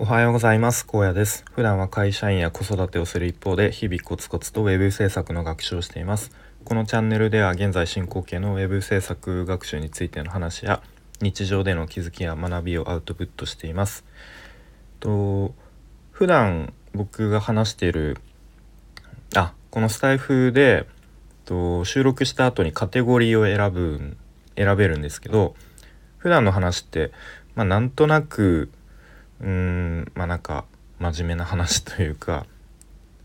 おはようございます。高野です。普段は会社員や子育てをする一方で日々コツコツと web 制作の学習をしています。このチャンネルでは現在進行形の web 制作学習についての話や日常での気づきや学びをアウトプットしています。と普段僕が話しているあこのスタイフでと収録した後にカテゴリーを選ぶ選べるんですけど普段の話ってまあなんとなくうーんまあなんか真面目な話というか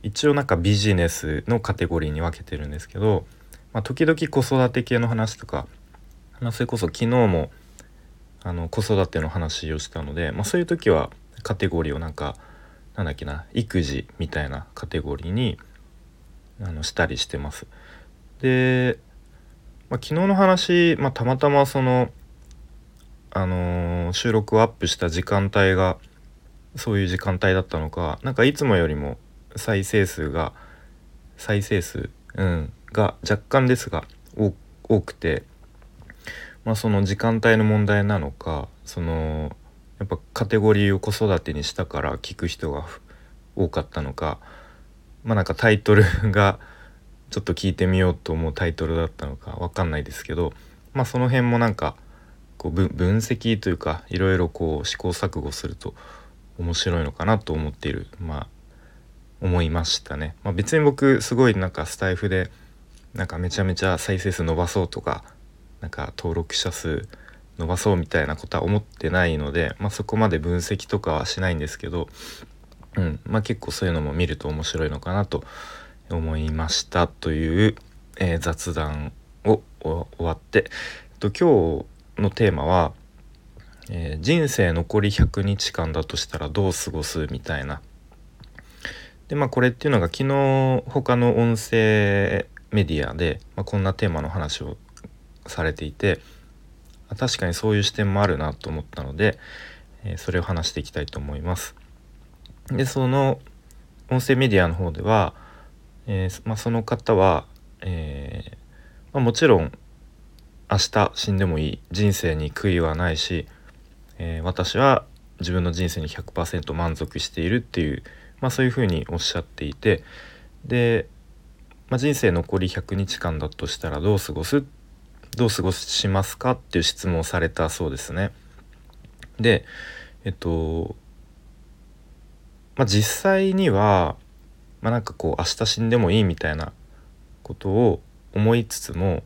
一応なんかビジネスのカテゴリーに分けてるんですけど、まあ、時々子育て系の話とか、まあ、それこそ昨日もあの子育ての話をしたので、まあ、そういう時はカテゴリーをなんかなんだっけな育児みたいなカテゴリーにあのしたりしてます。で、まあ、昨日の話、まあ、たまたまそのあのー収録をアップした時間帯がそういう時間帯だったのかなんかいつもよりも再生数が再生数、うん、が若干ですが多くて、まあ、その時間帯の問題なのかそのやっぱカテゴリーを子育てにしたから聞く人が多かったのかまあなんかタイトルがちょっと聞いてみようと思うタイトルだったのかわかんないですけどまあその辺もなんかこう分分析というかいろいろこう試行錯誤すると面白いのかなと思っているまあ思いましたね。まあ、別に僕すごいなんかスタイフでなんかめちゃめちゃ再生数伸ばそうとかなんか登録者数伸ばそうみたいなことは思ってないので、まあ、そこまで分析とかはしないんですけど、うんまあ、結構そういうのも見ると面白いのかなと思いましたという、えー雑談を終わって、えっと、今日のテーマは、えー人生残り100日間だとしたらどう過ごす?」みたいな。でまあこれっていうのが昨日他の音声メディアで、まあ、こんなテーマの話をされていて確かにそういう視点もあるなと思ったので、えーそれを話していきたいと思います。でその音声メディアの方では、えーまあ、その方は、えまあ、もちろん明日死んでもいい人生に悔いはないし、えー私は自分の人生に100%満足しているっていう、まあ、そういうふうにおっしゃっていてで、まあ、人生残り100日間だとしたらどう過ごす？どう過ごしますかっていう質問をされたそうですね。でえっとまあ実際にはまあなんかこう明日死んでもいいみたいなことを思いつつも、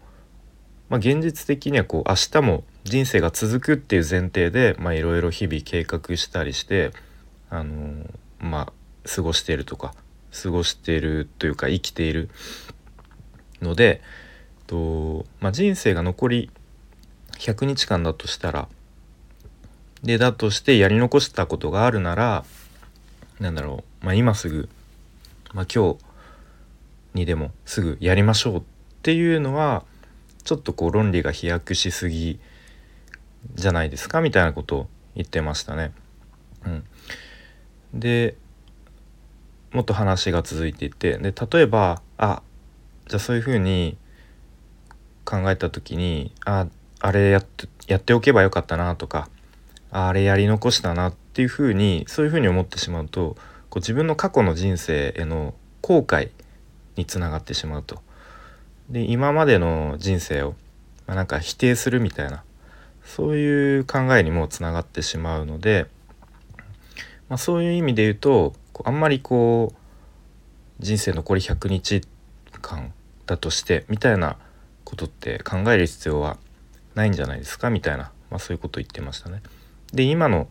まあ、現実的にはこう明日も人生が続くっていう前提でいろいろ日々計画したりしてあのーまあ過ごしているとか過ごしているというか生きているのでと、まあ、人生が残り100日間だとしたらでだとしてやり残したことがあるならなんだろう、まあ、今すぐ、まあ、今日にでもすぐやりましょうっていうのはちょっとこう論理が飛躍しすぎじゃないですかみたいなことを言ってましたね。うん、でもっと話が続いていてで例えばあじゃあそういうふうに考えた時にああれやってやっておけばよかったなとかあれやり残したなっていうふうにそういうふうに思ってしまうとこう自分の過去の人生への後悔につながってしまうと。で今までの人生を、まあ、なんか否定するみたいなそういう考えにもつながってしまうので、まあ、そういう意味で言うとあんまりこう人生残り100日間だとしてみたいなことって考える必要はないんじゃないですか？みたいな、まあ、そういうことを言ってましたね。で今の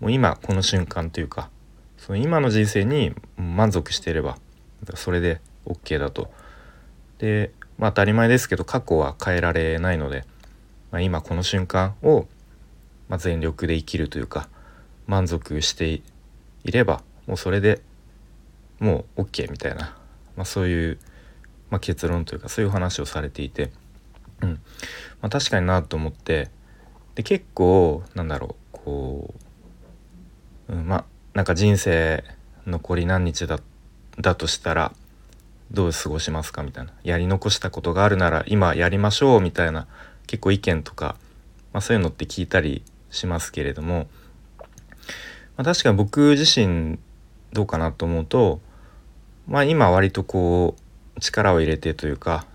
もう今この瞬間というかその今の人生に満足していればそれで OK だと。でまあ当たり前ですけど過去は変えられないので、まあ、今この瞬間を、ま、全力で生きるというか満足していればもうそれでもう OK みたいな、まあ、そういう、まあ、結論というかそういう話をされていて、うん。まあ、確かになと思ってで結構なんだろうこう、うん、まあなんか人生残り何日だだとしたらどう過ごしますかみたいな。やり残したことがあるなら今やりましょうみたいな結構意見とか、まあ、そういうのって聞いたりしますけれども、まあ、確かに僕自身どうかなと思うと、まあ、今割とこう力を入れてというか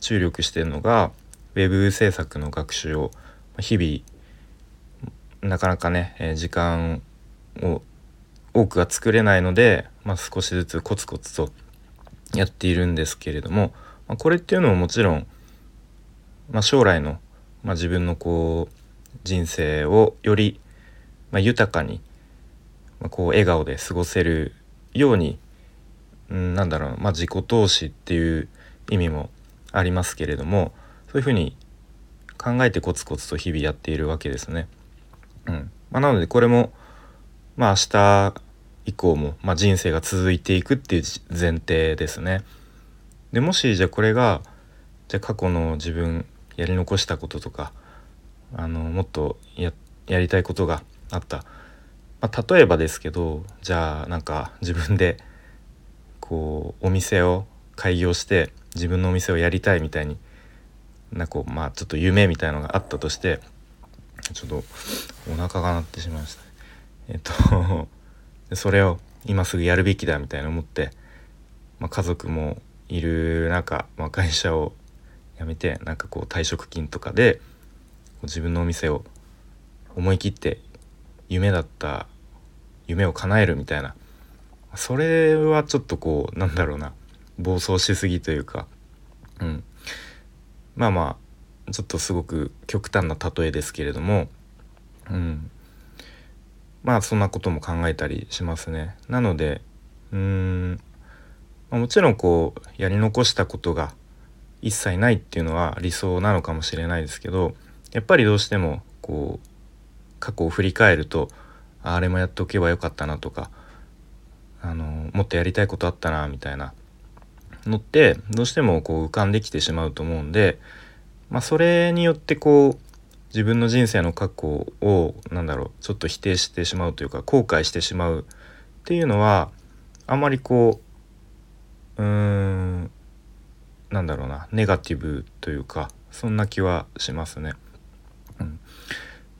注力してるのがウェブ制作の学習を日々なかなかね、え時間を多くは作れないので、まあ、少しずつコツコツとやっているんですけれども、まあ、これっていうのももちろん、まあ、将来の、まあ、自分のこう人生をより、ま、豊かに、ま、こう笑顔で過ごせるように、うん、なんだろう、ま、自己投資っていう意味もありますけれどもそういうふうに考えてコツコツと日々やっているわけですね。うんまあ、なのでこれもまあ明日以降も、まあ、人生が続いていくっていう前提ですね。でもしじゃあこれがじゃあ過去の自分やり残したこととかあのもっとやりたいことがあった、まあ、例えばですけどじゃあなんか自分でこうお店を開業して自分のお店をやりたいみたいになこうまあちょっと夢みたいのがあったとしてちょっとお腹が鳴ってしまいました。えっとそれを今すぐやるべきだみたいな思って、まあ、家族もいる中、まあ、会社を辞めてなんかこう退職金とかで自分のお店を思い切って夢だった夢を叶えるみたいなそれはちょっとこうなんだろうな暴走しすぎというかうん。まあまあちょっとすごく極端な例えですけれどもうん。まあそんなことも考えたりしますね。なのでうんまもちろんこうやり残したことが一切ないっていうのは理想なのかもしれないですけどやっぱりどうしてもこう過去を振り返るとあれもやっておけばよかったなとかあのもっとやりたいことあったなみたいなのってどうしてもこう浮かんできてしまうと思うんで、まあ、それによってこう自分の人生の過去を何だろうちょっと否定してしまうというか後悔してしまうっていうのはあまりこううーんなんだろうなネガティブというかそんな気はしますね。うん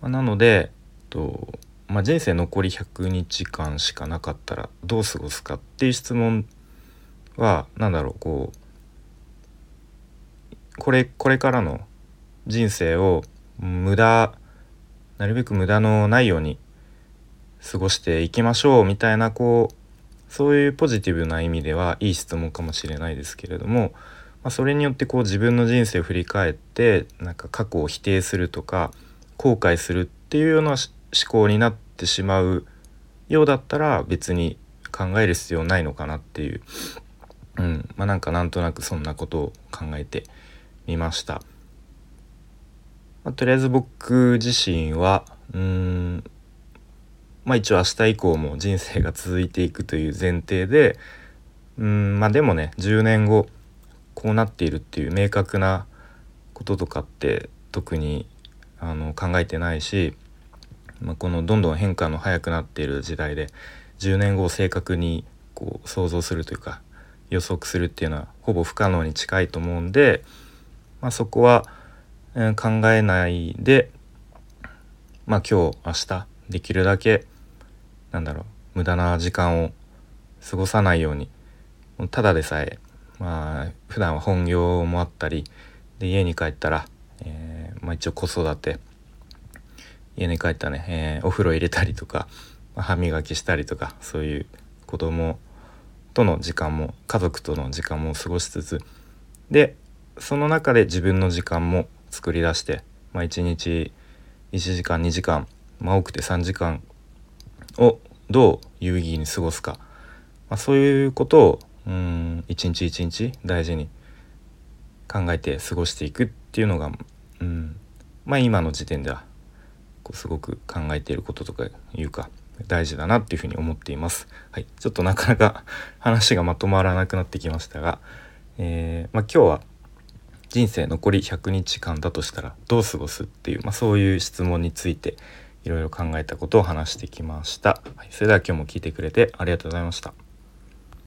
まあ、なのでと、まあ、人生残り100日間しかなかったらどう過ごすかっていう質問は何だろうこうこれこれからの人生を無駄なるべく無駄のないように過ごしていきましょうみたいなこうそういうポジティブな意味ではいい質問かもしれないですけれども、まあ、それによってこう自分の人生を振り返ってなんか過去を否定するとか後悔するっていうような思考になってしまうようだったら別に考える必要ないのかなっていう、うんまあ、なんかなんとなくそんなことを考えてみました。まあ、とりあえず僕自身はうんまあ一応明日以降も人生が続いていくという前提でうんまあでもね10年後こうなっているっていう明確なこととかって特にあの考えてないし、まあ、このどんどん変化の早くなっている時代で10年後を正確にこう想像するというか予測するっていうのはほぼ不可能に近いと思うんで、まあ、そこはえ考えないでまあ今日明日できるだけなんだろう無駄な時間を過ごさないようにただでさえまあ普段は本業もあったりで家に帰ったら、えー、まあ、一応子育て家に帰ったね、えー、お風呂入れたりとか、まあ、歯磨きしたりとかそういう子供との時間も家族との時間も過ごしつつでその中で自分の時間も作り出して、まあ、1日1時間2時間、まあ、多くて3時間をどう有意義に過ごすか、まあ、そういうことをうん一日一日大事に考えて過ごしていくっていうのが、うん、まあ今の時点ではこうすごく考えていることとかいうか大事だなっていうふうに思っています。はい、ちょっとなかなか話がまとまらなくなってきましたが、えー、まあ、今日は人生残り100日間だとしたらどう過ごすっていう、まあ、そういう質問についていろいろ考えたことを話してきました。はい、それでは今日も聞いてくれてありがとうございました。